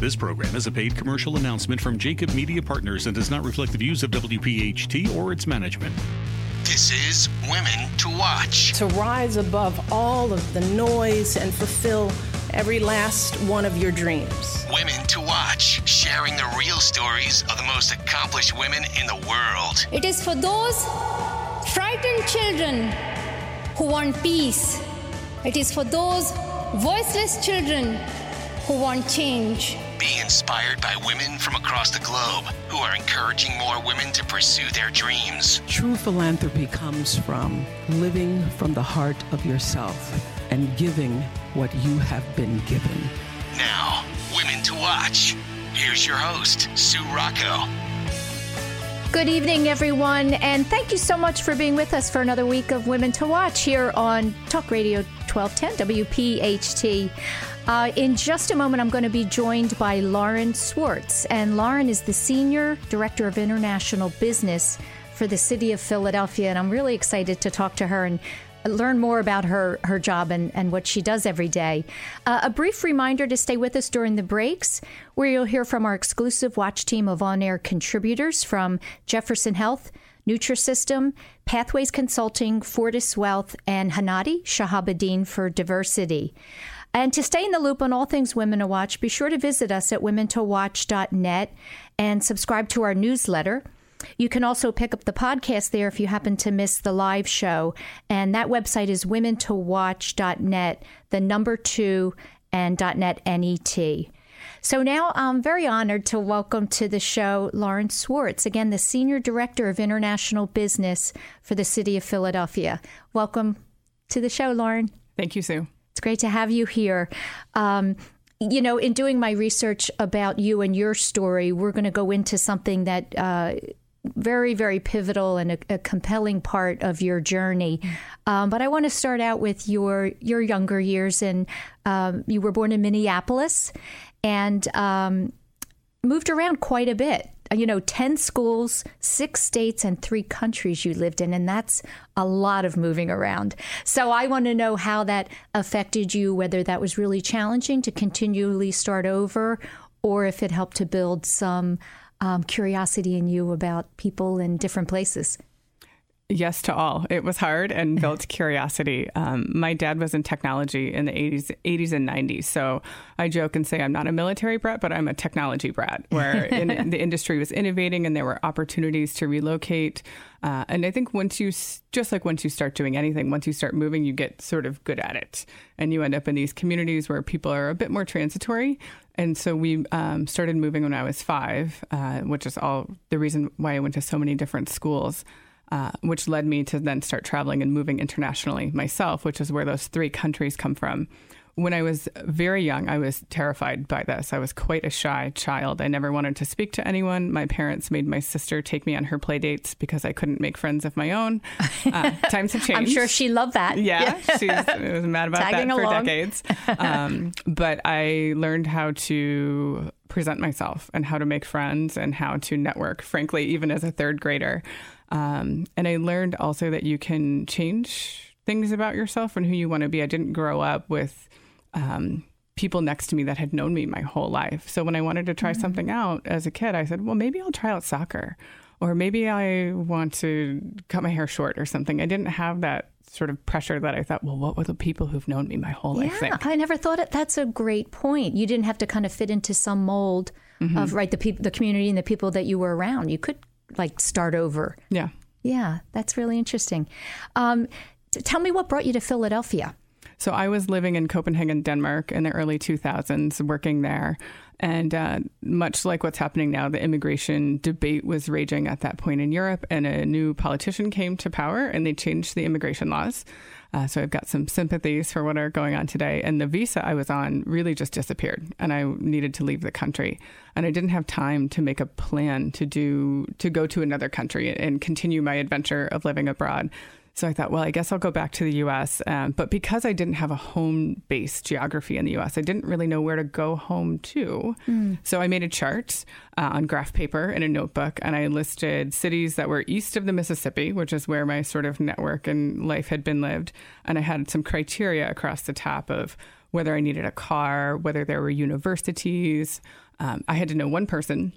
This program is a paid commercial announcement from Jacob Media Partners and does not reflect the views of WPHT or its management. This is Women to Watch. To rise above all of the noise and fulfill every last one of your dreams. Women to Watch, sharing the real stories of the most accomplished women in the world. It is for those frightened children who want peace. It is for those voiceless children who want change. Be inspired by women from across the globe who are encouraging more women to pursue their dreams. True philanthropy comes from living from the heart of yourself and giving what you have been given. Now, Women to Watch. Here's your host, Sue Rocco. Good evening, everyone, and thank you so much for being with us for another week of Women to Watch here on Talk Radio 1210 WPHT. Uh, in just a moment, I'm going to be joined by Lauren Swartz. And Lauren is the Senior Director of International Business for the City of Philadelphia. And I'm really excited to talk to her and learn more about her, her job and, and what she does every day. Uh, a brief reminder to stay with us during the breaks, where you'll hear from our exclusive watch team of on air contributors from Jefferson Health. Nutrisystem, Pathways Consulting, Fortis Wealth, and Hanadi Shahabuddin for Diversity. And to stay in the loop on all things Women to Watch, be sure to visit us at womentowatch.net and subscribe to our newsletter. You can also pick up the podcast there if you happen to miss the live show. And that website is womentowatch.net, the number two, and .net net. So now I'm very honored to welcome to the show Lauren Swartz, again, the Senior Director of International Business for the City of Philadelphia. Welcome to the show, Lauren. Thank you, Sue. It's great to have you here. Um, you know, in doing my research about you and your story, we're going to go into something that uh, very, very pivotal and a, a, compelling part of your journey. Um, but I want to start out with your your younger years, and um, you were born in Minneapolis, and um, moved around quite a bit. You know, 10 schools, six states, and three countries you lived in. And that's a lot of moving around. So I want to know how that affected you, whether that was really challenging to continually start over, or if it helped to build some um, curiosity in you about people in different places. Yes to all. It was hard and built curiosity. Um, my dad was in technology in the 80s, 80s and 90s. So I joke and say I'm not a military brat, but I'm a technology brat, where in, the industry was innovating and there were opportunities to relocate. Uh, and I think once you, just like once you start doing anything, once you start moving, you get sort of good at it. And you end up in these communities where people are a bit more transitory. And so we um, started moving when I was five, uh, which is all the reason why I went to so many different schools. Uh, which led me to then start traveling and moving internationally myself, which is where those three countries come from. When I was very young, I was terrified by this. I was quite a shy child. I never wanted to speak to anyone. My parents made my sister take me on her play dates because I couldn't make friends of my own. Uh, times have changed. I'm sure she loved that. Yeah, she was, mad about that for along. decades. Um, but I learned how to present myself and how to make friends and how to network, frankly, even as a third grader. Um, and I learned also that you can change things about yourself and who you want to be. I didn't grow up with um, people next to me that had known me my whole life. So when I wanted to try mm-hmm. something out as a kid, I said, well, maybe I'll try out soccer. Or maybe I want to cut my hair short or something. I didn't have that sort of pressure that I thought, well, what were the people who've known me my whole yeah, life think? I never thought it. That's a great point. You didn't have to kind of fit into some mold mm-hmm. of right the people, the community, and the people that you were around. You could like start over. Yeah. Yeah, that's really interesting. Um, t- tell me what brought you to Philadelphia. So I was living in Copenhagen, Denmark in the early 2000s, working there. And uh, much like what's happening now, the immigration debate was raging at that point in Europe, and a new politician came to power and they changed the immigration laws. Uh, so I've got some sympathies for what are going on today. And the visa I was on really just disappeared, and I needed to leave the country. And I didn't have time to make a plan to do to go to another country and continue my adventure of living abroad. So I thought, well, I guess I'll go back to the US. Um, but because I didn't have a home based geography in the US, I didn't really know where to go home to. Mm. So I made a chart uh, on graph paper in a notebook and I listed cities that were east of the Mississippi, which is where my sort of network and life had been lived. And I had some criteria across the top of whether I needed a car, whether there were universities. Um, I had to know one person,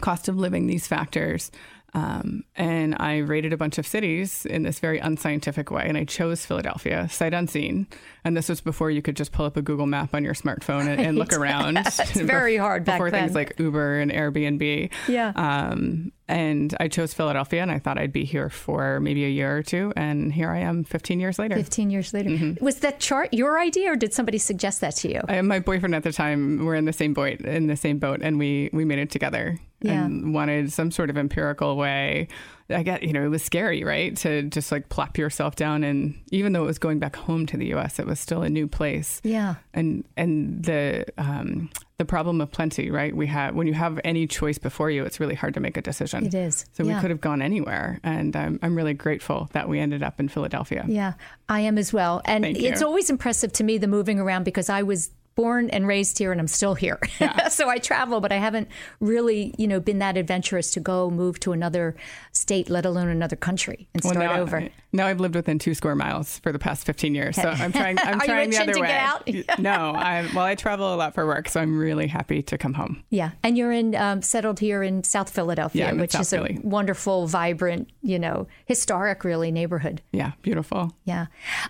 cost of living, these factors. Um, and I rated a bunch of cities in this very unscientific way. And I chose Philadelphia, sight unseen. And this was before you could just pull up a Google map on your smartphone and, and look around. it's very hard back before then. things like Uber and Airbnb. Yeah. Um, and I chose Philadelphia, and I thought I'd be here for maybe a year or two. And here I am 15 years later. 15 years later. Mm-hmm. Was that chart your idea, or did somebody suggest that to you? I, my boyfriend at the time, we're in the same boat, in the same boat, and we, we made it together yeah. and wanted some sort of empirical way. I get, you know, it was scary, right? To just like plop yourself down, and even though it was going back home to the U.S., it was still a new place. Yeah, and and the um, the problem of plenty, right? We have when you have any choice before you, it's really hard to make a decision. It is. So yeah. we could have gone anywhere, and I'm I'm really grateful that we ended up in Philadelphia. Yeah, I am as well, and Thank it's you. always impressive to me the moving around because I was born and raised here and I'm still here. Yeah. so I travel, but I haven't really, you know, been that adventurous to go move to another state, let alone another country and well, start now, over. Now I've lived within two square miles for the past 15 years. So I'm trying I'm Are trying you the other to way. Get out? no, I well I travel a lot for work, so I'm really happy to come home. Yeah. And you're in um, settled here in South Philadelphia, yeah, which South is Philly. a wonderful, vibrant, you know, historic really neighborhood. Yeah, beautiful. Yeah.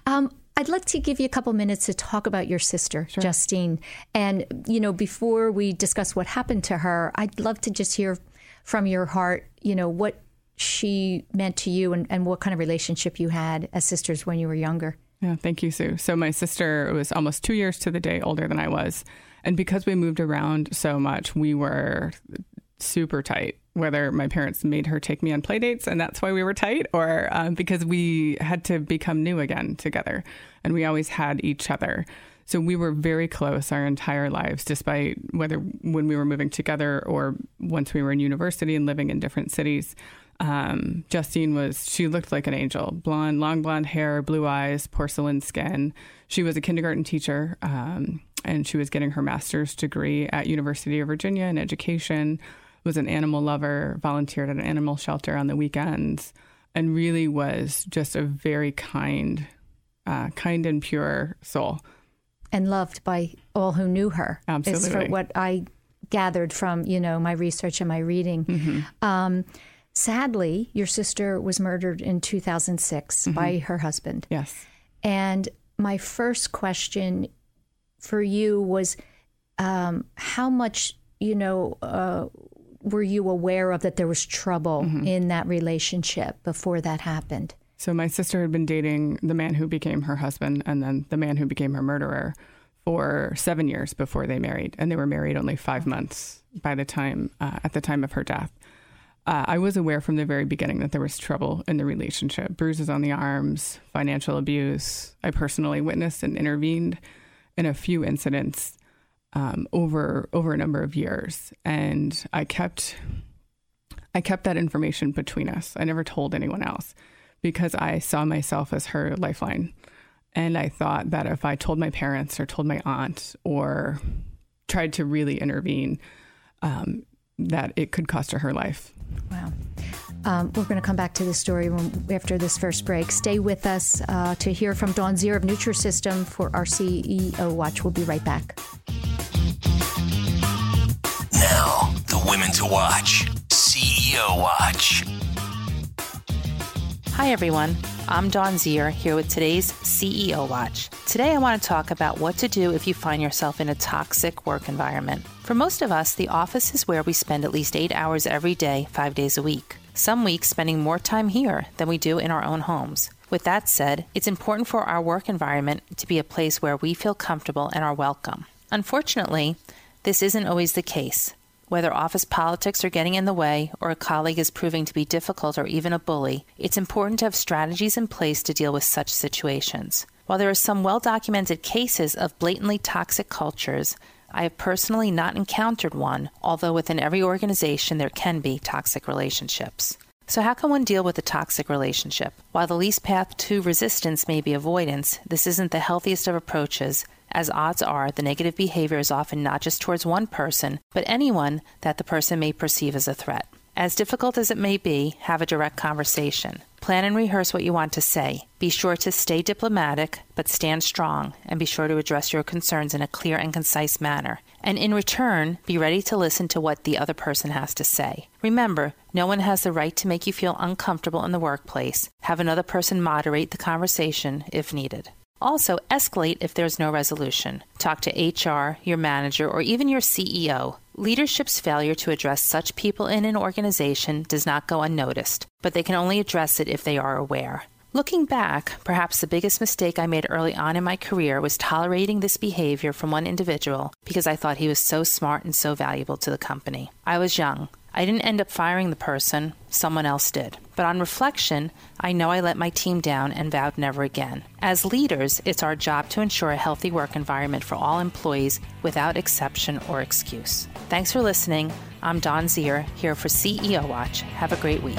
Um, I'd like to give you a couple minutes to talk about your sister, sure. Justine. And, you know, before we discuss what happened to her, I'd love to just hear from your heart, you know, what she meant to you and, and what kind of relationship you had as sisters when you were younger. Yeah, thank you, Sue. So my sister was almost two years to the day older than I was. And because we moved around so much, we were super tight whether my parents made her take me on play dates and that's why we were tight or um, because we had to become new again together and we always had each other. So we were very close our entire lives despite whether when we were moving together or once we were in university and living in different cities. Um, justine was she looked like an angel blonde long blonde hair blue eyes porcelain skin. She was a kindergarten teacher um, and she was getting her master's degree at university of virginia in education was an animal lover, volunteered at an animal shelter on the weekends, and really was just a very kind, uh, kind and pure soul. And loved by all who knew her. Absolutely. Is for what I gathered from, you know, my research and my reading. Mm-hmm. Um, sadly, your sister was murdered in 2006 Mm-hmm. by her husband. Yes. And my first question for you was um, how much, you know, uh, were you aware of that there was trouble Mm-hmm. in that relationship before that happened? So my sister had been dating the man who became her husband and then the man who became her murderer for seven years before they married, and they were married only five months by the time uh, at the time of her death. Uh, I was aware from the very beginning that there was trouble in the relationship, bruises on the arms, financial abuse. I personally witnessed and intervened in a few incidents um, over over a number of years, and I kept I kept that information between us. I never told anyone else because I saw myself as her lifeline. And I thought that if I told my parents or told my aunt or tried to really intervene, um, that it could cost her her life. Wow. Um, we're going to come back to this story after this first break. Stay with us uh, to hear from Dawn Zier of Nutrisystem for our CEO Watch. We'll be right back. Now, the women to watch. CEO Watch. Hi, everyone. I'm Dawn Zier here with today's CEO Watch. Today, I want to talk about what to do if you find yourself in a toxic work environment. For most of us, the office is where we spend at least eight hours every day, five days a week. Some weeks spending more time here than we do in our own homes. With that said, it's important for our work environment to be a place where we feel comfortable and are welcome. Unfortunately, this isn't always the case. Whether office politics are getting in the way or a colleague is proving to be difficult or even a bully, it's important to have strategies in place to deal with such situations. While there are some well documented cases of blatantly toxic cultures, I have personally not encountered one, although within every organization there can be toxic relationships. So, how can one deal with a toxic relationship? While the least path to resistance may be avoidance, this isn't the healthiest of approaches as odds are the negative behavior is often not just towards one person, but anyone that the person may perceive as a threat. As difficult as it may be, have a direct conversation. Plan and rehearse what you want to say. Be sure to stay diplomatic, but stand strong, and be sure to address your concerns in a clear and concise manner. And in return, be ready to listen to what the other person has to say. Remember, no one has the right to make you feel uncomfortable in the workplace. Have another person moderate the conversation if needed. Also, escalate if there's no resolution. Talk to HR, your manager, or even your CEO. Leadership's failure to address such people in an organization does not go unnoticed, but they can only address it if they are aware. Looking back, perhaps the biggest mistake I made early on in my career was tolerating this behavior from one individual because I thought he was so smart and so valuable to the company. I was young. I didn't end up firing the person, someone else did. But on reflection, I know I let my team down and vowed never again. As leaders, it's our job to ensure a healthy work environment for all employees without exception or excuse. Thanks for listening. I'm Dawn Zier, here for CEO Watch. Have a great week.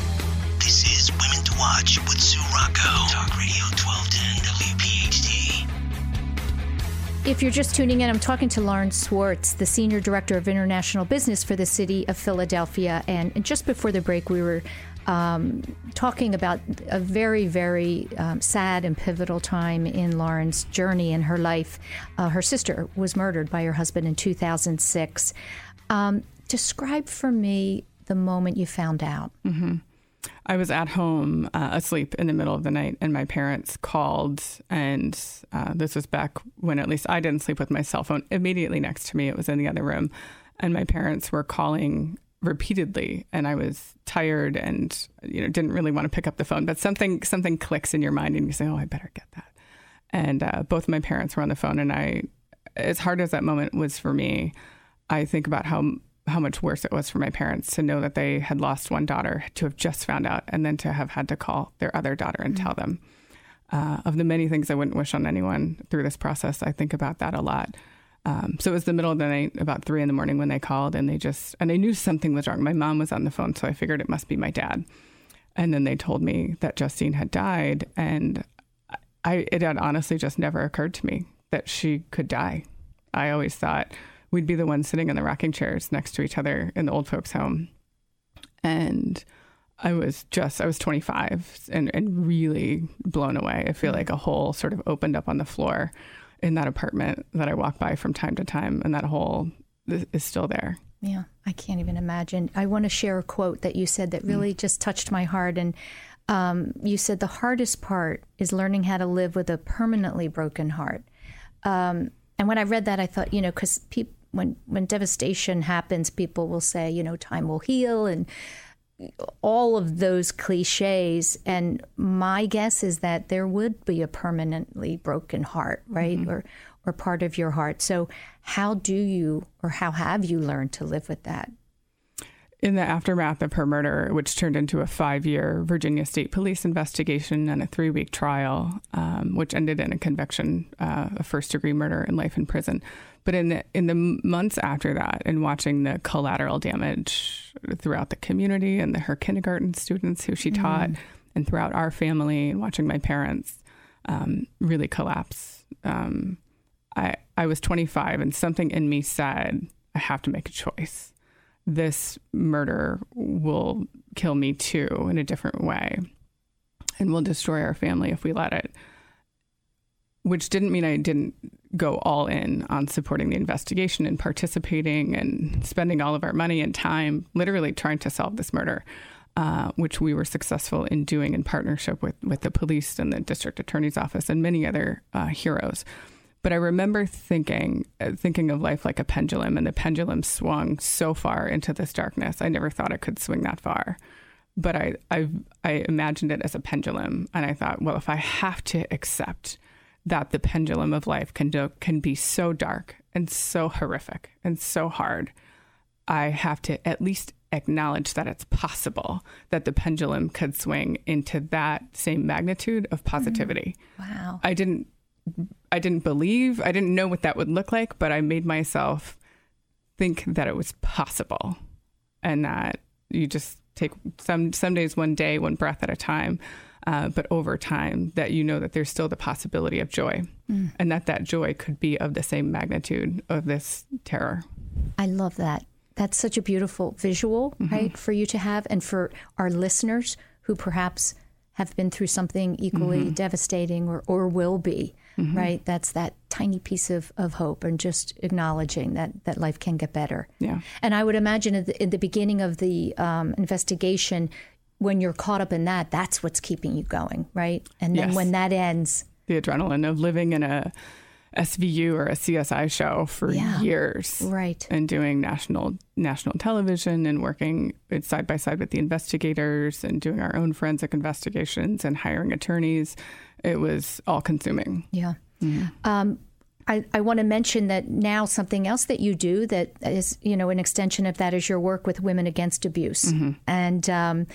Watch with Sue Rocco. Talk Radio 1210 WPHT. If you're just tuning in, I'm talking to Lauren Swartz, the Senior Director of International Business for the City of Philadelphia. And just before the break, we were um, talking about a very, very um, sad and pivotal time in Lauren's journey in her life. Uh, her sister was murdered by her husband in 2006. Um, describe for me the moment you found out. Mm-hmm. I was at home uh, asleep in the middle of the night, and my parents called. And uh, this was back when at least I didn't sleep with my cell phone immediately next to me. It was in the other room. And my parents were calling repeatedly and I was tired and you know didn't really want to pick up the phone but something something clicks in your mind and you say oh I better get that and uh, both my parents were on the phone and I as hard as that moment was for me I think about how how much worse it was for my parents to know that they had lost one daughter to have just found out and then to have had to call their other daughter and mm-hmm. tell them uh, of the many things I wouldn't wish on anyone through this process I think about that a lot um, so it was the middle of the night, about three in the morning, when they called, and they just and I knew something was wrong. My mom was on the phone, so I figured it must be my dad. And then they told me that Justine had died, and I it had honestly just never occurred to me that she could die. I always thought we'd be the ones sitting in the rocking chairs next to each other in the old folks' home, and I was just I was 25 and and really blown away. I feel mm-hmm. like a hole sort of opened up on the floor in that apartment that I walk by from time to time, and that hole is still there. Yeah, I can't even imagine. I want to share a quote that you said that really mm. just touched my heart. And um, you said the hardest part is learning how to live with a permanently broken heart. Um, and when I read that, I thought, you know, because pe- when when devastation happens, people will say, you know, time will heal, and all of those cliches. And my guess is that there would be a permanently broken heart, right? Mm-hmm. Or, or part of your heart. So, how do you, or how have you learned to live with that? In the aftermath of her murder, which turned into a five year Virginia State Police investigation and a three week trial, um, which ended in a conviction uh, of first degree murder and life in prison, but in the in the months after that, and watching the collateral damage throughout the community and the, her kindergarten students who she mm-hmm. taught, and throughout our family, and watching my parents, um, really collapse. Um, I I was 25, and something in me said, I have to make a choice. This murder will kill me too in a different way, and will destroy our family if we let it. Which didn't mean I didn't go all in on supporting the investigation and participating and spending all of our money and time, literally trying to solve this murder. Uh, which we were successful in doing in partnership with, with the police and the district attorney's office and many other uh, heroes. But I remember thinking, uh, thinking of life like a pendulum, and the pendulum swung so far into this darkness. I never thought it could swing that far, but I, I, I imagined it as a pendulum, and I thought, well, if I have to accept that the pendulum of life can do, can be so dark and so horrific and so hard, I have to at least acknowledge that it's possible that the pendulum could swing into that same magnitude of positivity. Mm. Wow. I didn't I didn't believe, I didn't know what that would look like, but I made myself think that it was possible and that you just take some some days one day, one breath at a time. Uh, but over time, that you know that there's still the possibility of joy, mm. and that that joy could be of the same magnitude of this terror. I love that that's such a beautiful visual, mm-hmm. right, for you to have, and for our listeners who perhaps have been through something equally mm-hmm. devastating or, or will be, mm-hmm. right? That's that tiny piece of, of hope and just acknowledging that, that life can get better. Yeah. And I would imagine at the, at the beginning of the um, investigation, when you're caught up in that, that's what's keeping you going, right? And then yes. when that ends, the adrenaline of living in a SVU or a CSI show for yeah, years, right? And doing national national television and working side by side with the investigators and doing our own forensic investigations and hiring attorneys. It was all consuming. Yeah. Mm-hmm. Um, I, I want to mention that now something else that you do that is, you know, an extension of that is your work with Women Against Abuse. Mm-hmm. And um,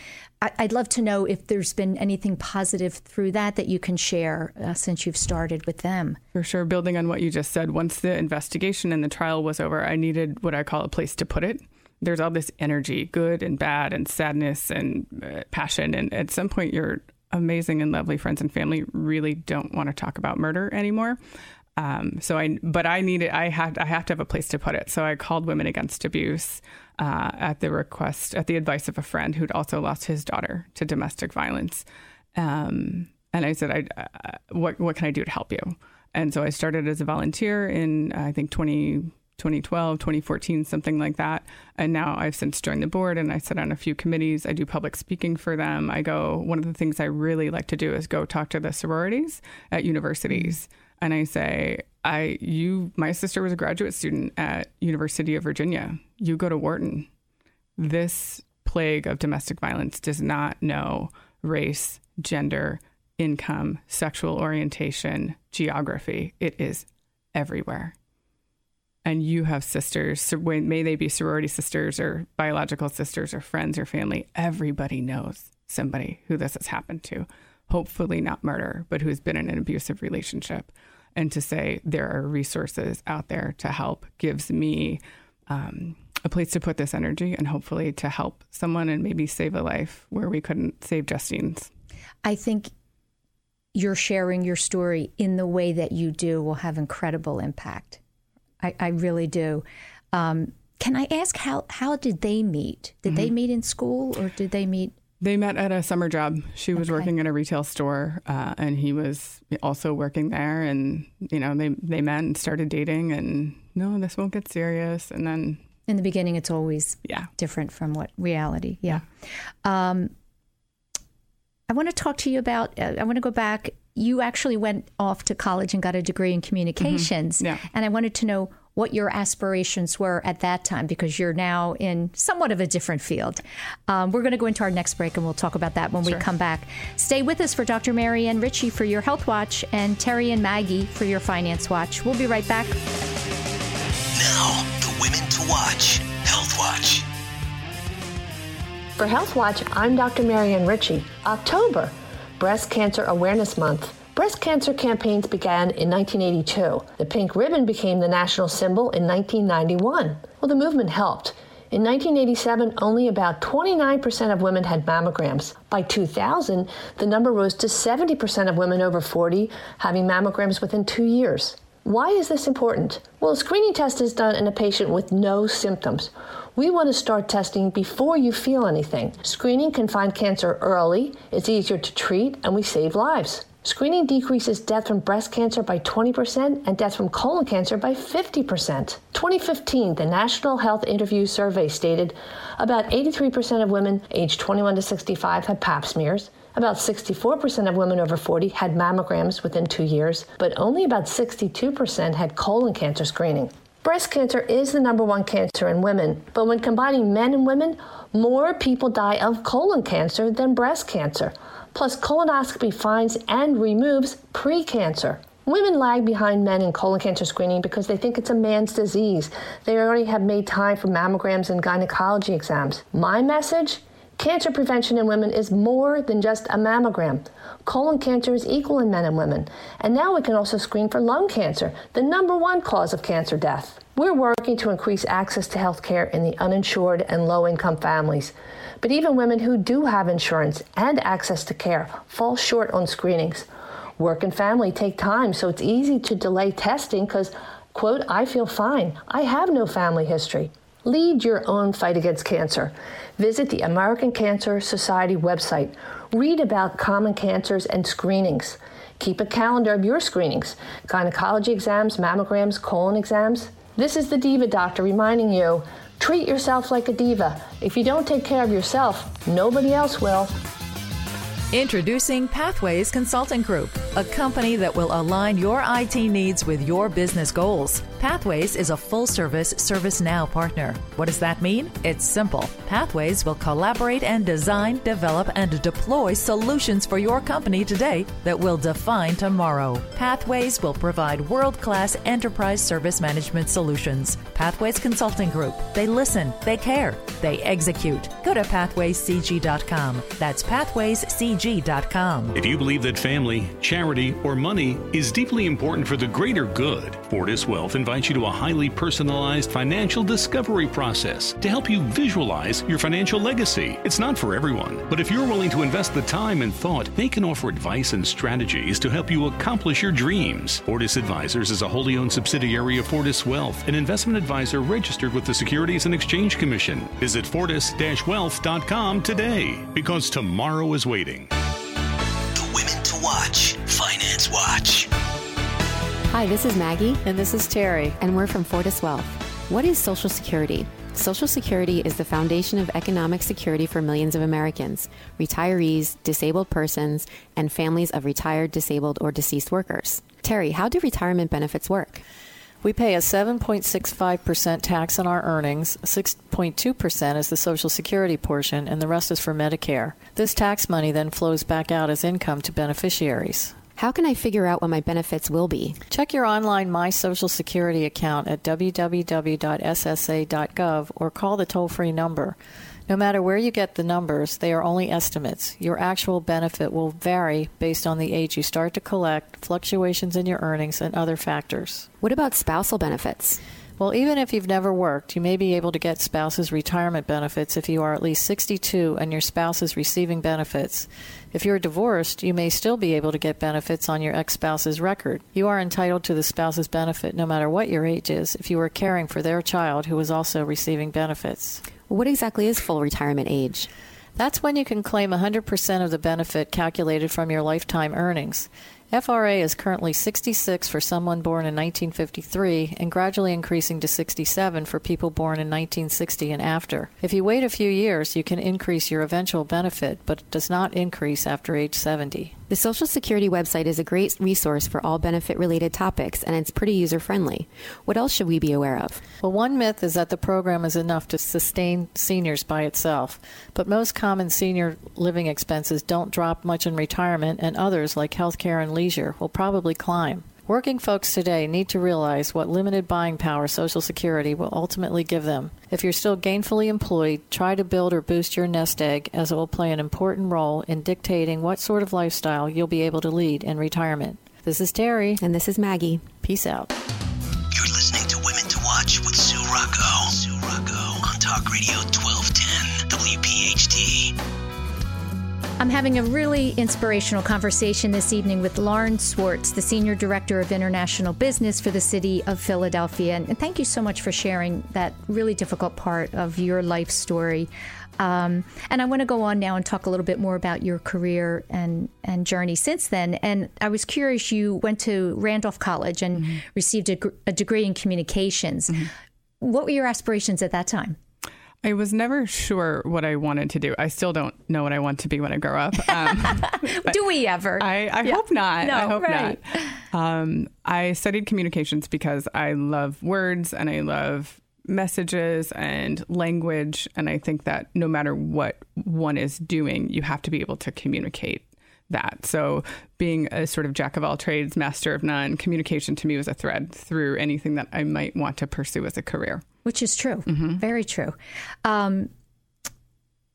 I, would love to know if there's been anything positive through that that you can share uh, since you've started with them. For sure. Building on what you just said, once the investigation and the trial was over, I needed what I call a place to put it. There's all this energy, good and bad, and sadness and uh, passion. And at some point, your amazing and lovely friends and family really don't want to talk about murder anymore. Um, so I, but I needed, I had, I have to have a place to put it. So I called Women Against Abuse uh, at the request, at the advice of a friend who'd also lost his daughter to domestic violence. Um, and I said, I, uh, what, what can I do to help you? And so I started as a volunteer in, I think, 20, 2012, 2014, something like that. And now I've since joined the board and I sit on a few committees. I do public speaking for them. I go, one of the things I really like to do is go talk to the sororities at universities. Mm-hmm and I say, I you my sister was a graduate student at University of Virginia. You go to Wharton. This plague of domestic violence does not know race, gender, income, sexual orientation, geography. It is everywhere. And you have sisters, may they be sorority sisters or biological sisters or friends or family. Everybody knows somebody who this has happened to hopefully not murder, but who's been in an abusive relationship. And to say there are resources out there to help gives me um, a place to put this energy and hopefully to help someone and maybe save a life where we couldn't save Justine's. I think you're sharing your story in the way that you do will have incredible impact. I, I really do. Um, can I ask how how did they meet? Did mm-hmm. they meet in school or did they meet? They met at a summer job. She was okay. working in a retail store, uh, and he was also working there. And you know, they they met and started dating. And no, this won't get serious. And then in the beginning, it's always yeah different from what reality. Yeah. yeah. Um, I want to talk to you about. Uh, I want to go back. You actually went off to college and got a degree in communications. Mm-hmm. Yeah. And I wanted to know what your aspirations were at that time because you're now in somewhat of a different field. Um, we're going to go into our next break and we'll talk about that when sure. we come back. Stay with us for Dr. Marianne Ritchie for your Health Watch and Terry and Maggie for your Finance Watch. We'll be right back. Now, the Women to Watch Health Watch. For Health Watch, I'm Dr. Marianne Ritchie. October, Breast Cancer Awareness Month. Breast cancer campaigns began in 1982. The pink ribbon became the national symbol in 1991. Well, the movement helped. In 1987, only about 29% of women had mammograms. By 2000, the number rose to 70% of women over 40 having mammograms within two years. Why is this important? Well, a screening test is done in a patient with no symptoms. We want to start testing before you feel anything. Screening can find cancer early, it's easier to treat, and we save lives. Screening decreases death from breast cancer by 20% and death from colon cancer by 50%. 2015, the National Health Interview Survey stated about 83% of women aged 21 to 65 had pap smears. About 64% of women over 40 had mammograms within two years, but only about 62% had colon cancer screening. Breast cancer is the number one cancer in women, but when combining men and women, more people die of colon cancer than breast cancer. Plus, colonoscopy finds and removes precancer. Women lag behind men in colon cancer screening because they think it's a man's disease. They already have made time for mammograms and gynecology exams. My message? Cancer prevention in women is more than just a mammogram. Colon cancer is equal in men and women. And now we can also screen for lung cancer, the number one cause of cancer death. We're working to increase access to health care in the uninsured and low income families. But even women who do have insurance and access to care fall short on screenings. Work and family take time, so it's easy to delay testing because, quote, I feel fine. I have no family history. Lead your own fight against cancer. Visit the American Cancer Society website. Read about common cancers and screenings. Keep a calendar of your screenings gynecology exams, mammograms, colon exams. This is the Diva Doctor reminding you Treat yourself like a diva. If you don't take care of yourself, nobody else will. Introducing Pathways Consulting Group, a company that will align your IT needs with your business goals. Pathways is a full service ServiceNow partner. What does that mean? It's simple. Pathways will collaborate and design, develop, and deploy solutions for your company today that will define tomorrow. Pathways will provide world class enterprise service management solutions. Pathways Consulting Group. They listen, they care, they execute. Go to pathwayscg.com. That's pathwayscg.com. If you believe that family, charity, or money is deeply important for the greater good, Fortis Wealth invites you to a highly personalized financial discovery process to help you visualize your financial legacy. It's not for everyone, but if you're willing to invest the time and thought, they can offer advice and strategies to help you accomplish your dreams. Fortis Advisors is a wholly owned subsidiary of Fortis Wealth, an investment advisor registered with the Securities and Exchange Commission. Visit fortis-wealth.com today because tomorrow is waiting. The Women to Watch Finance Watch. Hi, this is Maggie. And this is Terry. And we're from Fortis Wealth. What is Social Security? Social Security is the foundation of economic security for millions of Americans, retirees, disabled persons, and families of retired, disabled, or deceased workers. Terry, how do retirement benefits work? We pay a 7.65% tax on our earnings. 6.2% is the Social Security portion, and the rest is for Medicare. This tax money then flows back out as income to beneficiaries. How can I figure out what my benefits will be? Check your online My Social Security account at www.ssa.gov or call the toll free number. No matter where you get the numbers, they are only estimates. Your actual benefit will vary based on the age you start to collect, fluctuations in your earnings, and other factors. What about spousal benefits? Well, even if you've never worked, you may be able to get spouse's retirement benefits if you are at least 62 and your spouse is receiving benefits. If you're divorced, you may still be able to get benefits on your ex spouse's record. You are entitled to the spouse's benefit no matter what your age is if you are caring for their child who is also receiving benefits. What exactly is full retirement age? That's when you can claim 100% of the benefit calculated from your lifetime earnings. FRA is currently 66 for someone born in 1953 and gradually increasing to 67 for people born in 1960 and after. If you wait a few years, you can increase your eventual benefit, but it does not increase after age 70. The Social Security website is a great resource for all benefit related topics and it's pretty user friendly. What else should we be aware of? Well, one myth is that the program is enough to sustain seniors by itself, but most common senior living expenses don't drop much in retirement, and others, like healthcare and leisure, will probably climb. Working folks today need to realize what limited buying power Social Security will ultimately give them. If you're still gainfully employed, try to build or boost your nest egg, as it will play an important role in dictating what sort of lifestyle you'll be able to lead in retirement. This is Terry. And this is Maggie. Peace out. You're listening to Women to Watch with Sue Rocco. Sue Rocco on Talk Radio 12. I'm having a really inspirational conversation this evening with Lauren Swartz, the Senior Director of International Business for the City of Philadelphia. And thank you so much for sharing that really difficult part of your life story. Um, and I want to go on now and talk a little bit more about your career and, and journey since then. And I was curious, you went to Randolph College and mm-hmm. received a, a, degree in communications. Mm-hmm. What were your aspirations at that time? I was never sure what I wanted to do. I still don't know what I want to be when I grow up. Um, do we ever? I, I yeah. hope not. No, I hope right. not. Um, I studied communications because I love words and I love messages and language. And I think that no matter what one is doing, you have to be able to communicate that. So, being a sort of jack of all trades, master of none, communication to me was a thread through anything that I might want to pursue as a career. Which is true. Mm-hmm. Very true. Um,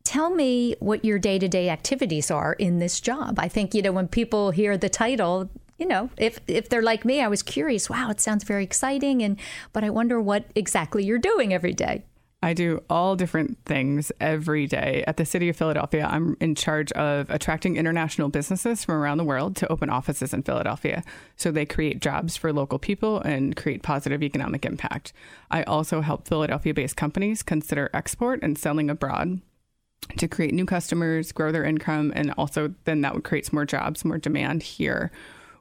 tell me what your day to day activities are in this job. I think, you know, when people hear the title, you know, if if they're like me, I was curious. Wow, it sounds very exciting, and but I wonder what exactly you're doing every day. I do all different things every day. At the City of Philadelphia, I'm in charge of attracting international businesses from around the world to open offices in Philadelphia. So they create jobs for local people and create positive economic impact. I also help Philadelphia based companies consider export and selling abroad to create new customers, grow their income, and also then that would create more jobs, more demand here.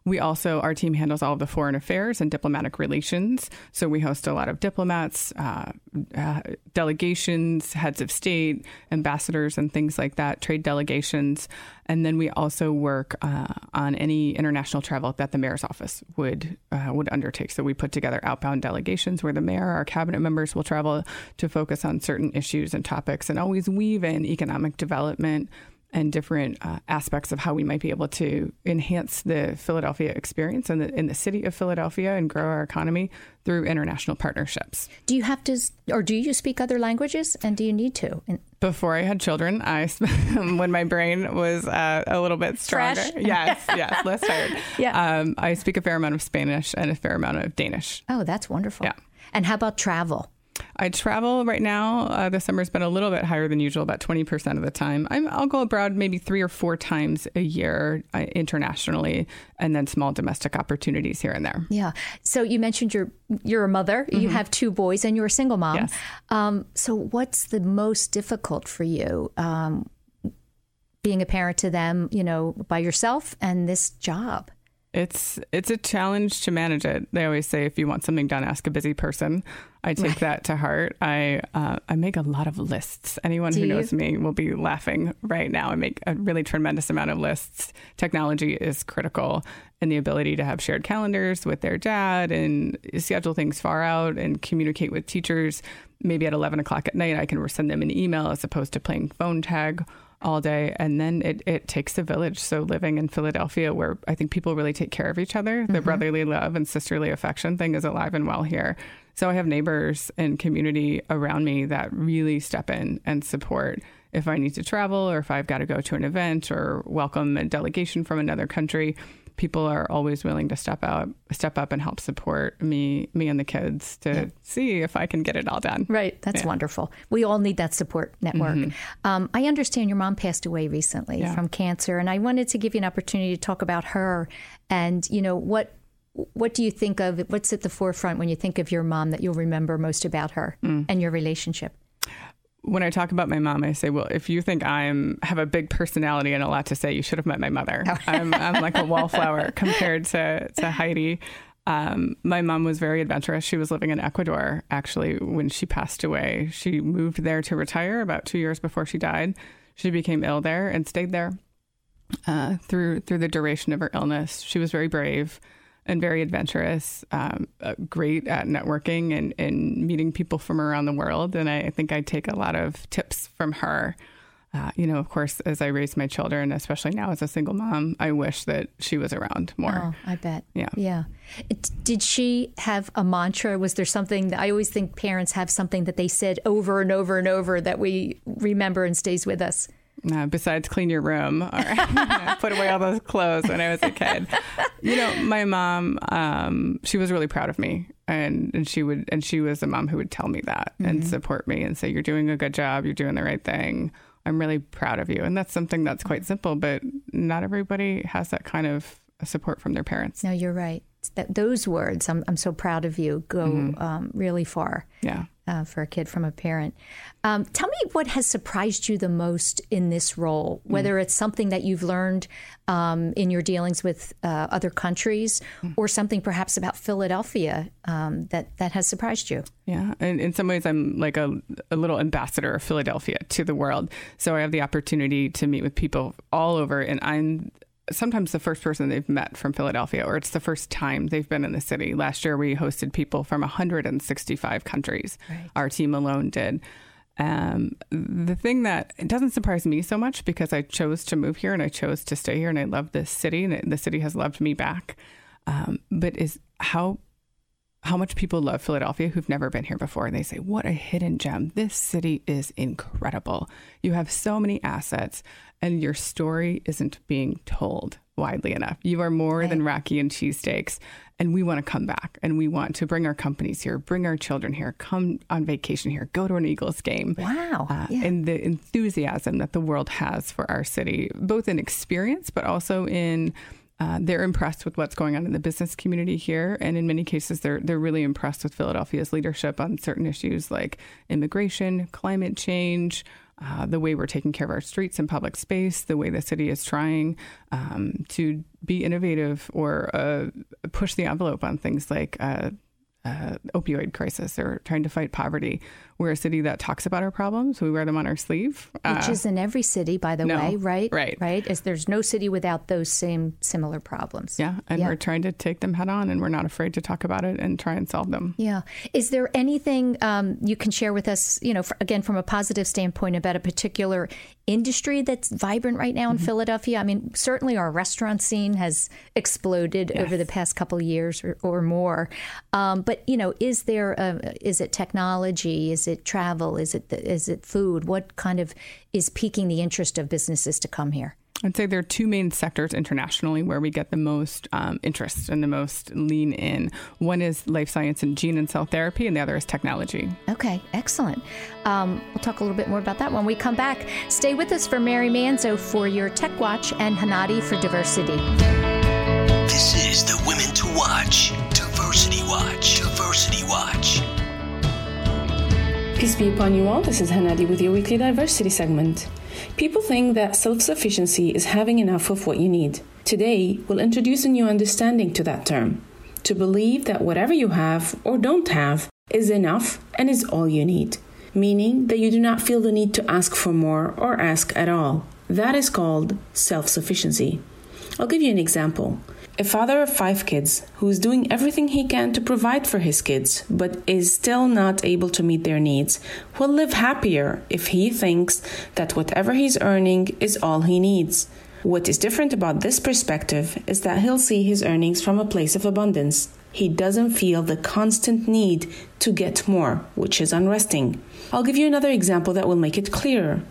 We also, our team handles all of the foreign affairs and diplomatic relations. So we host a lot of diplomats, uh, uh, delegations, heads of state, ambassadors, and things like that, trade delegations. And then we also work uh, on any international travel that the mayor's office would uh, would undertake. So we put together outbound delegations where the mayor, our cabinet members will travel to focus on certain issues and topics, and always weave in economic development, and different uh, aspects of how we might be able to enhance the Philadelphia experience and the, in the city of Philadelphia and grow our economy through international partnerships. Do you have to, or do you speak other languages, and do you need to? Before I had children, I when my brain was uh, a little bit stronger. Fresh. Yes, yes, less tired. yeah, um, I speak a fair amount of Spanish and a fair amount of Danish. Oh, that's wonderful. Yeah. And how about travel? I travel right now. Uh, the summer's been a little bit higher than usual, about 20% of the time. i will go abroad maybe three or four times a year uh, internationally, and then small domestic opportunities here and there. Yeah. So you mentioned you're, you're a mother, mm-hmm. you have two boys, and you're a single mom. Yes. Um, so, what's the most difficult for you? Um, being a parent to them, you know, by yourself and this job? It's it's a challenge to manage it. They always say if you want something done, ask a busy person. I take that to heart. I uh, I make a lot of lists. Anyone Do who you? knows me will be laughing right now. I make a really tremendous amount of lists. Technology is critical, and the ability to have shared calendars with their dad and schedule things far out and communicate with teachers. Maybe at eleven o'clock at night, I can send them an email as opposed to playing phone tag all day. And then it, it takes a village. So living in Philadelphia, where I think people really take care of each other, mm-hmm. the brotherly love and sisterly affection thing is alive and well here. So I have neighbors and community around me that really step in and support if I need to travel or if I've got to go to an event or welcome a delegation from another country people are always willing to step out, step up and help support me, me and the kids to yeah. see if I can get it all done. Right. That's yeah. wonderful. We all need that support network. Mm-hmm. Um, I understand your mom passed away recently yeah. from cancer, and I wanted to give you an opportunity to talk about her and, you know, what what do you think of what's at the forefront when you think of your mom that you'll remember most about her mm. and your relationship when I talk about my mom, I say, well, if you think I'm have a big personality and a lot to say, you should have met my mother. Oh. I'm, I'm like a wallflower compared to, to Heidi. Um, my mom was very adventurous. She was living in Ecuador actually when she passed away. She moved there to retire about two years before she died. She became ill there and stayed there uh, through through the duration of her illness. She was very brave and very adventurous, um, uh, great at networking and, and meeting people from around the world. And I, think I take a lot of tips from her. Uh, you know, of course, as I raise my children, especially now as a single mom, I wish that she was around more. Oh, I bet. Yeah. Yeah. It, did she have a mantra? Was there something that I always think parents have something that they said over and over and over that we remember and stays with us? Uh, besides clean your room or put away all those clothes when I was a kid. You know, my mom, um, she was really proud of me. and and she would and she was a mom who would tell me that mm-hmm. and support me and say you're doing a good job you're doing the right thing i'm really proud of you and that's something that's quite simple but not everybody has that kind of support from their parents no you're right that those words i'm, I'm so proud of you go mm-hmm. um, really far yeah uh, for a kid from a parent. Um, tell me what has surprised you the most in this role, mm. whether mm. it's something that you've learned um, in your dealings with uh, other countries mm. or something perhaps about Philadelphia um, that, that has surprised you. Yeah, and in some ways, I'm like a, a little ambassador of Philadelphia to the world. So I have the opportunity to meet with people all over, and I'm sometimes the first person they've met from Philadelphia, or it's the first time they've been in the city. Last year, we hosted people from 165 countries. Right. Our team alone did. Um, the thing that it doesn't surprise me so much because I chose to move here and I chose to stay here and I love this city and the city has loved me back. Um, but is how how much people love Philadelphia who've never been here before. And they say, What a hidden gem. This city is incredible. You have so many assets, and your story isn't being told widely enough. You are more right. than Rocky and cheesesteaks. And we want to come back and we want to bring our companies here, bring our children here, come on vacation here, go to an Eagles game. Wow. Uh, yeah. And the enthusiasm that the world has for our city, both in experience, but also in uh, they're impressed with what's going on in the business community here, and in many cases, they're they're really impressed with Philadelphia's leadership on certain issues like immigration, climate change, uh, the way we're taking care of our streets and public space, the way the city is trying um, to be innovative or uh, push the envelope on things like uh, uh opioid crisis or trying to fight poverty. We're a city that talks about our problems. We wear them on our sleeve. Which uh, is in every city, by the no, way, right? Right. Right. As there's no city without those same similar problems. Yeah. And yeah. we're trying to take them head on and we're not afraid to talk about it and try and solve them. Yeah. Is there anything um, you can share with us, you know, for, again, from a positive standpoint about a particular industry that's vibrant right now in mm-hmm. Philadelphia? I mean, certainly our restaurant scene has exploded yes. over the past couple years or, or more. Um, but, you know, is there, a, is it technology? Is it it travel? Is it the, is it food? What kind of is piquing the interest of businesses to come here? I'd say there are two main sectors internationally where we get the most um, interest and the most lean in. One is life science and gene and cell therapy, and the other is technology. Okay, excellent. Um, we'll talk a little bit more about that when we come back. Stay with us for Mary Manzo for your Tech Watch and Hanadi for Diversity. Peace be upon you all. This is Hanadi with your weekly diversity segment. People think that self sufficiency is having enough of what you need. Today, we'll introduce a new understanding to that term to believe that whatever you have or don't have is enough and is all you need, meaning that you do not feel the need to ask for more or ask at all. That is called self sufficiency. I'll give you an example. A father of five kids who is doing everything he can to provide for his kids, but is still not able to meet their needs, will live happier if he thinks that whatever he's earning is all he needs. What is different about this perspective is that he'll see his earnings from a place of abundance. He doesn't feel the constant need to get more, which is unresting. I'll give you another example that will make it clearer.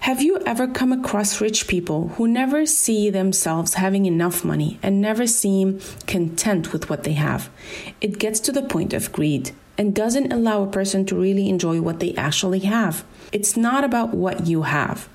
Have you ever come across rich people who never see themselves having enough money and never seem content with what they have? It gets to the point of greed and doesn't allow a person to really enjoy what they actually have. It's not about what you have,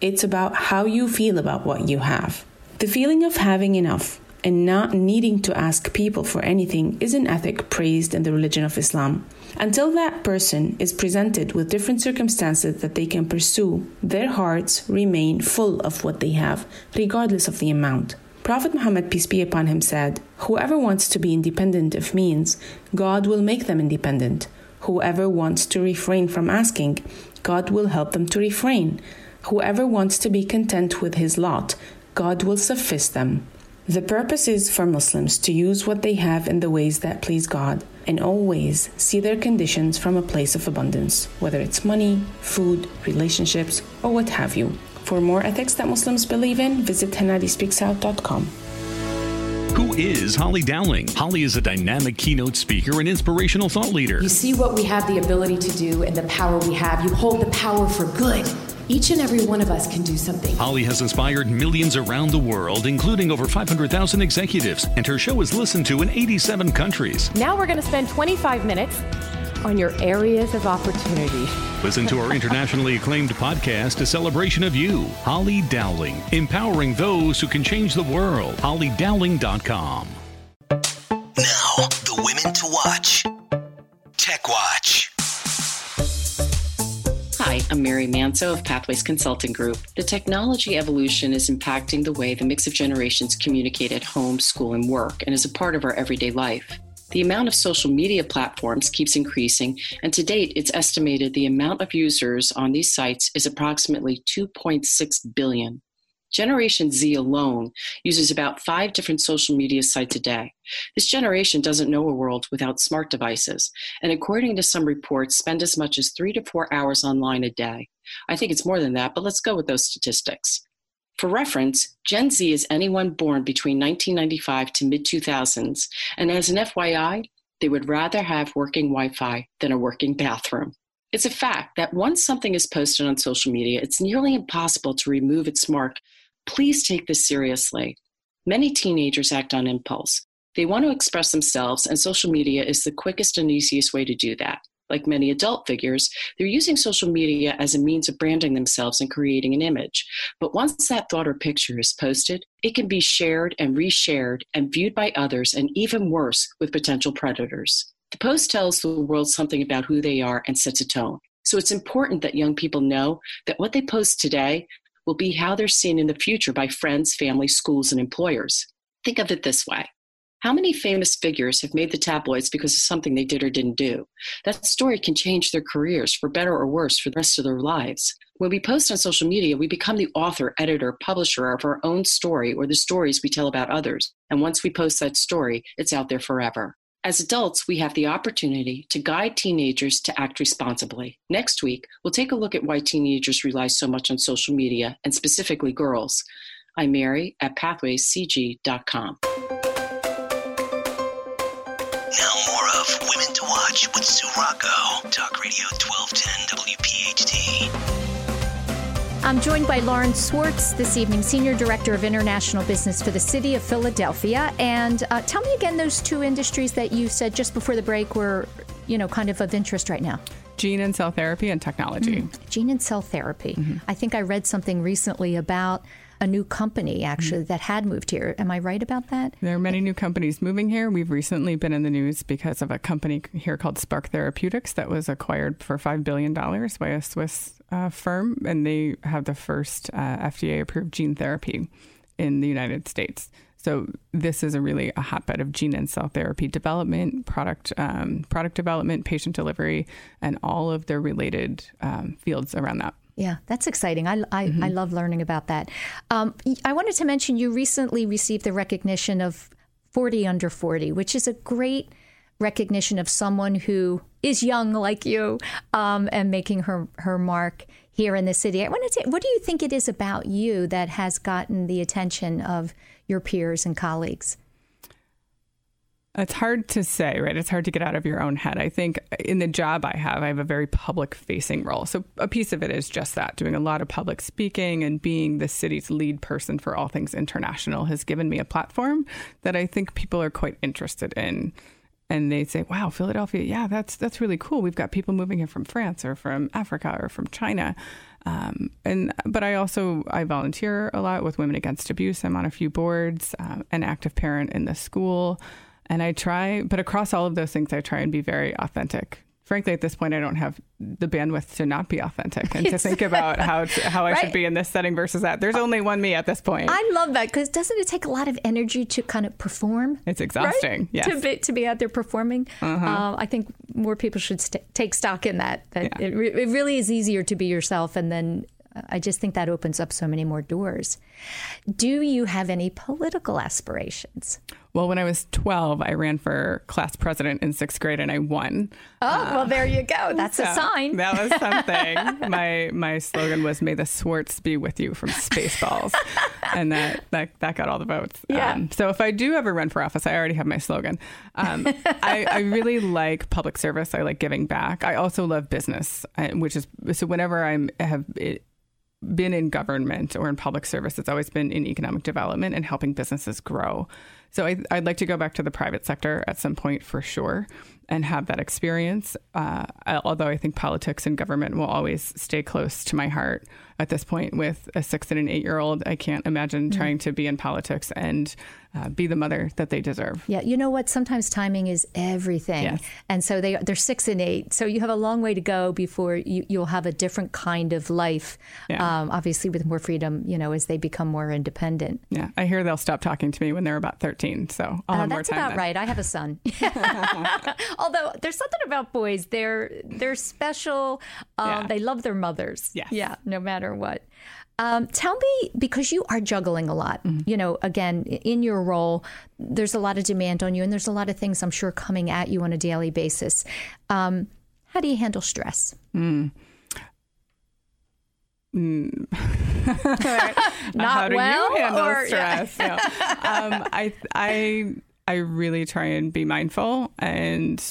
it's about how you feel about what you have. The feeling of having enough and not needing to ask people for anything is an ethic praised in the religion of Islam. Until that person is presented with different circumstances that they can pursue, their hearts remain full of what they have, regardless of the amount. Prophet Muhammad, peace be upon him, said, Whoever wants to be independent of means, God will make them independent. Whoever wants to refrain from asking, God will help them to refrain. Whoever wants to be content with his lot, God will suffice them. The purpose is for Muslims to use what they have in the ways that please God and always see their conditions from a place of abundance, whether it's money, food, relationships, or what have you. For more ethics that Muslims believe in, visit hanadispeaksout.com. Who is Holly Dowling? Holly is a dynamic keynote speaker and inspirational thought leader. You see what we have the ability to do and the power we have. You hold the power for good Each and every one of us can do something. Holly has inspired millions around the world, including over 500,000 executives, and her show is listened to in 87 countries. Now we're going to spend 25 minutes on your areas of opportunity. Listen to our internationally acclaimed podcast, A Celebration of You, Holly Dowling, empowering those who can change the world. HollyDowling.com. Now, the women to watch. Mary Manso of Pathways Consulting Group. The technology evolution is impacting the way the mix of generations communicate at home, school, and work, and is a part of our everyday life. The amount of social media platforms keeps increasing, and to date, it's estimated the amount of users on these sites is approximately 2.6 billion. Generation Z alone uses about five different social media sites a day. This generation doesn't know a world without smart devices, and according to some reports, spend as much as three to four hours online a day. I think it's more than that, but let's go with those statistics. For reference, Gen Z is anyone born between 1995 to mid 2000s, and as an FYI, they would rather have working Wi Fi than a working bathroom. It's a fact that once something is posted on social media, it's nearly impossible to remove its mark. Please take this seriously. Many teenagers act on impulse. They want to express themselves, and social media is the quickest and easiest way to do that. Like many adult figures, they're using social media as a means of branding themselves and creating an image. But once that thought or picture is posted, it can be shared and reshared and viewed by others, and even worse, with potential predators. The post tells the world something about who they are and sets a tone. So it's important that young people know that what they post today will be how they're seen in the future by friends, family, schools, and employers. Think of it this way how many famous figures have made the tabloids because of something they did or didn't do? That story can change their careers for better or worse for the rest of their lives. When we post on social media, we become the author, editor, publisher of our own story or the stories we tell about others. And once we post that story, it's out there forever. As adults, we have the opportunity to guide teenagers to act responsibly. Next week, we'll take a look at why teenagers rely so much on social media, and specifically girls. I'm Mary at pathwayscg.com. Now more of Women to Watch with Sue Rocco. Talk Radio 1210 I'm joined by Lauren Swartz this evening, Senior Director of International Business for the City of Philadelphia. And uh, tell me again those two industries that you said just before the break were, you know, kind of of interest right now. Gene and cell therapy and technology. Mm, gene and cell therapy. Mm-hmm. I think I read something recently about a new company actually mm-hmm. that had moved here. Am I right about that? There are many new companies moving here. We've recently been in the news because of a company here called Spark Therapeutics that was acquired for $5 billion by a Swiss uh, firm, and they have the first uh, FDA approved gene therapy in the United States. So this is a really a hotbed of gene and cell therapy development, product um, product development, patient delivery, and all of the related um, fields around that. Yeah, that's exciting. I, I, mm-hmm. I love learning about that. Um, I wanted to mention you recently received the recognition of 40 under 40, which is a great recognition of someone who is young like you um, and making her, her mark here in the city. I wanted to, say, what do you think it is about you that has gotten the attention of your peers and colleagues? It's hard to say, right? It's hard to get out of your own head. I think in the job I have, I have a very public facing role. So a piece of it is just that doing a lot of public speaking and being the city's lead person for all things international has given me a platform that I think people are quite interested in. And they say, "Wow, Philadelphia, yeah, that's that's really cool. We've got people moving here from France or from Africa or from China." Um, and but I also I volunteer a lot with Women Against Abuse. I'm on a few boards, um, an active parent in the school. And I try, but across all of those things, I try and be very authentic. Frankly, at this point, I don't have the bandwidth to not be authentic and to think about how to, how I right. should be in this setting versus that. There's only one me at this point. I love that because doesn't it take a lot of energy to kind of perform? It's exhausting. Right? Yes. To be to be out there performing. Uh-huh. Uh, I think more people should st- take stock in that. That yeah. it, re- it really is easier to be yourself, and then I just think that opens up so many more doors. Do you have any political aspirations? Well, when I was 12, I ran for class president in sixth grade and I won. Oh, uh, well, there you go. That's so a sign. That was something. my my slogan was "May the Swartz be with you" from Spaceballs, and that, that that got all the votes. Yeah. Um, so if I do ever run for office, I already have my slogan. Um, I, I, really like public service. I like giving back. I also love business, which is so whenever I'm have it, been in government or in public service. It's always been in economic development and helping businesses grow. So I, would like to go back to the private sector at some point for sure and have that experience. Uh, although I think politics and government will always stay close to my heart. At this point, with a six and an eight year old, I can't imagine mm. trying to be in politics and uh, be the mother that they deserve. Yeah, you know what? Sometimes timing is everything, yes. and so they they're six and eight. So you have a long way to go before you, you'll have a different kind of life. Yeah. Um, obviously, with more freedom, you know, as they become more independent. Yeah, I hear they'll stop talking to me when they're about thirteen. So I'll uh, have that's more time about then. right. I have a son. Although there's something about boys, they're they're special. Um, Yeah. They love their mothers. Yes. Yeah, no matter what. Um, tell me, because you are juggling a lot, Mm-hmm. you know, again, in your role, there's a lot of demand on you, and there's a lot of things I'm sure coming at you on a daily basis. Um, how do you handle stress? Mm. Mm. Not How do well, you handle or- stress? Yeah. Um, I I I really try and be mindful, and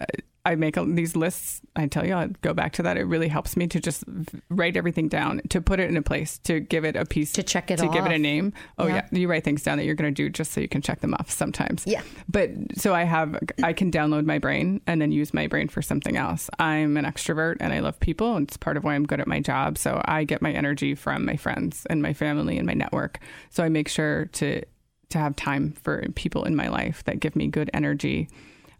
I- I make these lists. I tell you, I'll go back to that. It really helps me to just write everything down, to put it in a place, to give it a piece, to check it to give it a name. Oh Yeah. yeah. you write things down that you're going to do just so you can check them off sometimes. Yeah. But so I have, I can download my brain and then use my brain for something else. I'm an extrovert and I love people. And it's part of why I'm good at my job. So I get my energy from my friends and my family and my network. So I make sure to, to have time for people in my life that give me good energy.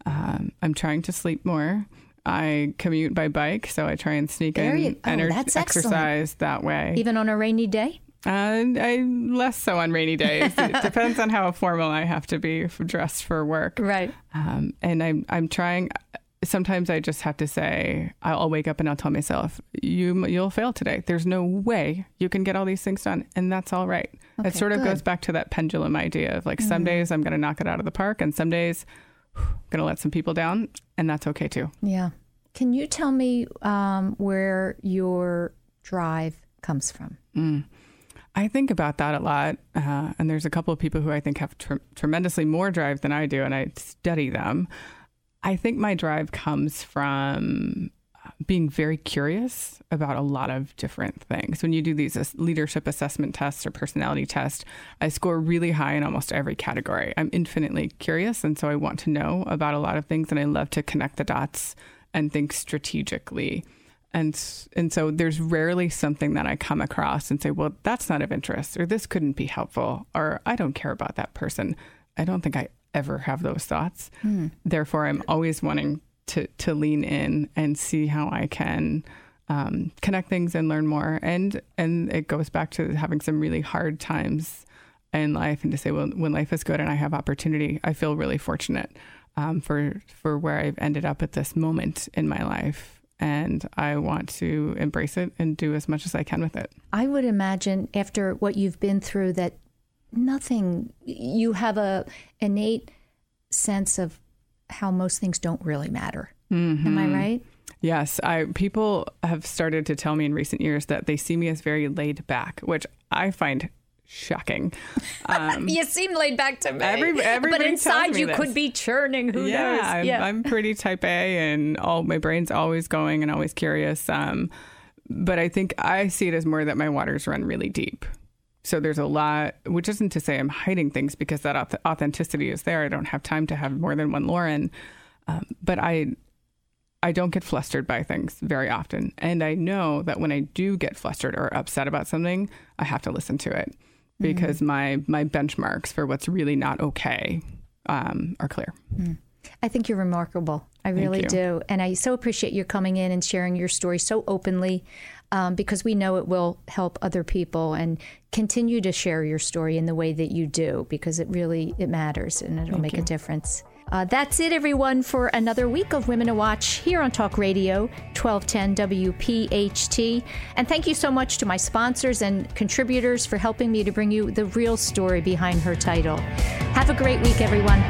Um, I'm trying to sleep more. I commute by bike, so I try and sneak There in you- oh, ener- exercise that way. Even on a rainy day? Uh, I less so on rainy days. It depends on how formal I have to be dressed for work. Right. Um, and I'm I'm trying. Sometimes I just have to say I'll wake up and I'll tell myself you you'll fail today. There's no way you can get all these things done, and that's all right. Okay, it sort of good. goes back to that pendulum idea of like some Mhm. days I'm going to knock it out of the park, and some days going to let some people down, and that's okay too. Yeah. Can you tell me um, where your drive comes from? Mm. I think about that a lot. Uh, and there's a couple of people who I think have tr- tremendously more drive than I do, and I study them. I think my drive comes from being very curious about a lot of different things. When you do these leadership assessment tests or personality tests, I score really high in almost every category. I'm infinitely curious, and so I want to know about a lot of things, and I love to connect the dots and think strategically. And and so there's rarely something that I come across and say, well, that's not of interest, or this couldn't be helpful, or I don't care about that person. I don't think I ever have those thoughts. Hmm. Therefore, I'm always wanting to to lean in and see how I can um, connect things and learn more. And and it goes back to having some really hard times in life, and to say, well, when life is good and I have opportunity, I feel really fortunate um, for for where I've ended up at this moment in my life. And I want to embrace it and do as much as I can with it. I would imagine after what you've been through that nothing you have a innate sense of how most things don't really matter. Am I Mhm. right? Yes, I people have started to tell me in recent years that they see me as very laid back, which I find shocking. Um, you seem laid back to me. Every- but inside you this. could be churning. Who yeah, knows? I'm, I'm pretty type A, and all my brain's always going and always curious. Um, but I think I see it as more that my waters run really deep. So there's a lot, which isn't to say I'm hiding things because that authenticity is there. I don't have time to have more than one Lauren, um, but I I don't get flustered by things very often. And I know that when I do get flustered or upset about something, I have to listen to it because my my benchmarks for what's really not okay um, are clear. I think you're remarkable. I really do. And I so appreciate you coming in and sharing your story so openly um, because we know it will help other people and continue to share your story in the way that you do because it really it matters and it'll Thank make a difference. Uh, that's it, everyone, for another week of Women to Watch here on Talk Radio 1210 WPHT. And thank you so much to my sponsors and contributors for helping me to bring you the real story behind her title. Have a great week, everyone.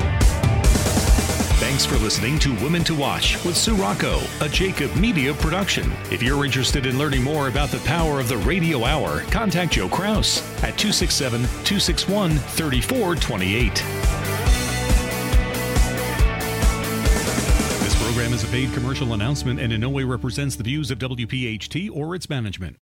Thanks for listening to Women to Watch with Sue Rocco, a Jacob Media production. If you're interested in learning more about the power of the radio hour, contact Joe Kraus at 267 261 3428. This program is a paid commercial announcement and in no way represents the views of WPHT or its management.